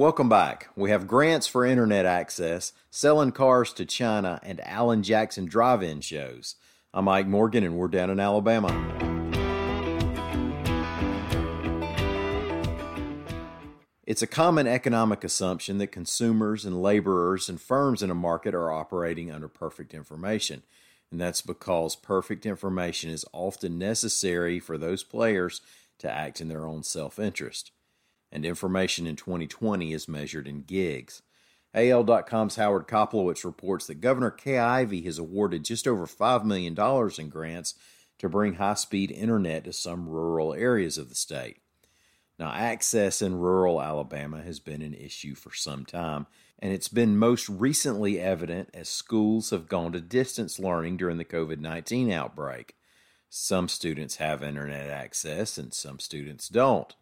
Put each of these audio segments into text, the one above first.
Welcome back. We have grants for internet access, selling cars to China, and Alan Jackson drive-in shows. I'm Mike Morgan, and we're down in Alabama. It's a common economic assumption that consumers and laborers and firms in a market are operating under perfect information. And that's because perfect information is often necessary for those players to act in their own self interest. And information in 2020 is measured in gigs. AL.com's Howard Koplowitz reports that Governor Kay Ivey has awarded just over $5 million in grants to bring high speed internet to some rural areas of the state. Now, access in rural Alabama has been an issue for some time, and it's been most recently evident as schools have gone to distance learning during the COVID 19 outbreak. Some students have internet access and some students don't.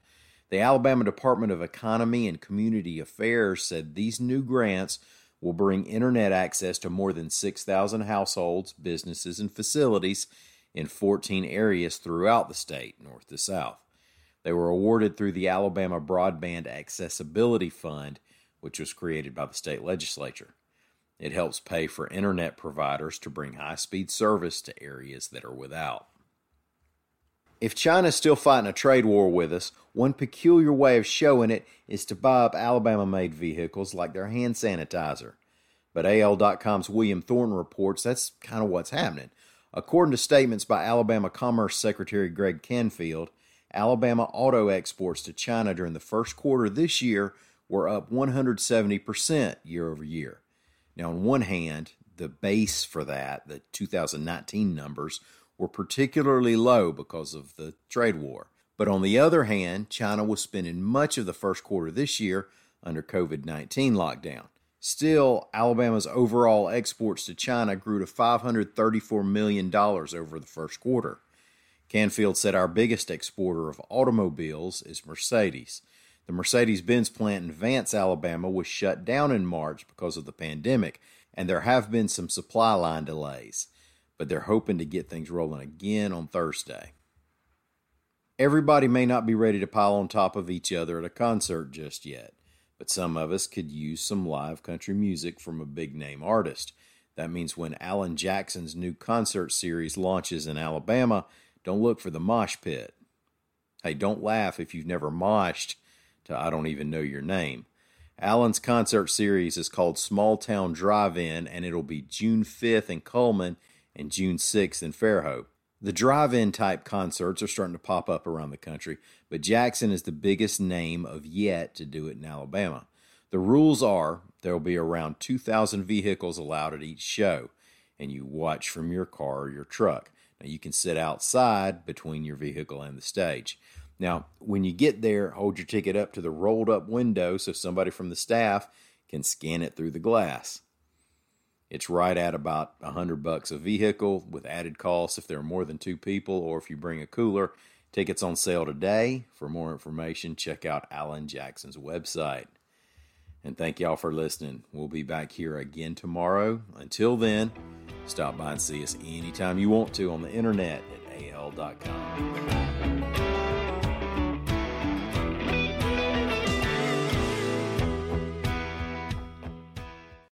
The Alabama Department of Economy and Community Affairs said these new grants will bring internet access to more than 6,000 households, businesses, and facilities in 14 areas throughout the state, north to south. They were awarded through the Alabama Broadband Accessibility Fund, which was created by the state legislature. It helps pay for internet providers to bring high speed service to areas that are without. If China's still fighting a trade war with us, one peculiar way of showing it is to buy up Alabama made vehicles like their hand sanitizer. But AL.com's William Thornton reports that's kind of what's happening. According to statements by Alabama Commerce Secretary Greg Canfield, Alabama auto exports to China during the first quarter this year were up 170% year over year. Now, on one hand, the base for that, the 2019 numbers, were particularly low because of the trade war. But on the other hand, China was spending much of the first quarter this year under COVID 19 lockdown. Still, Alabama's overall exports to China grew to $534 million over the first quarter. Canfield said our biggest exporter of automobiles is Mercedes. The Mercedes Benz plant in Vance, Alabama was shut down in March because of the pandemic, and there have been some supply line delays, but they're hoping to get things rolling again on Thursday. Everybody may not be ready to pile on top of each other at a concert just yet, but some of us could use some live country music from a big name artist. That means when Alan Jackson's new concert series launches in Alabama, don't look for the mosh pit. Hey, don't laugh if you've never moshed to I Don't Even Know Your Name. Alan's concert series is called Small Town Drive In, and it'll be June 5th in Cullman and June 6th in Fairhope. The drive in type concerts are starting to pop up around the country, but Jackson is the biggest name of yet to do it in Alabama. The rules are there will be around 2,000 vehicles allowed at each show, and you watch from your car or your truck. Now, you can sit outside between your vehicle and the stage. Now, when you get there, hold your ticket up to the rolled up window so somebody from the staff can scan it through the glass. It's right at about a hundred bucks a vehicle with added costs if there are more than two people or if you bring a cooler. Tickets on sale today. For more information, check out Alan Jackson's website. And thank y'all for listening. We'll be back here again tomorrow. Until then, stop by and see us anytime you want to on the internet at al.com.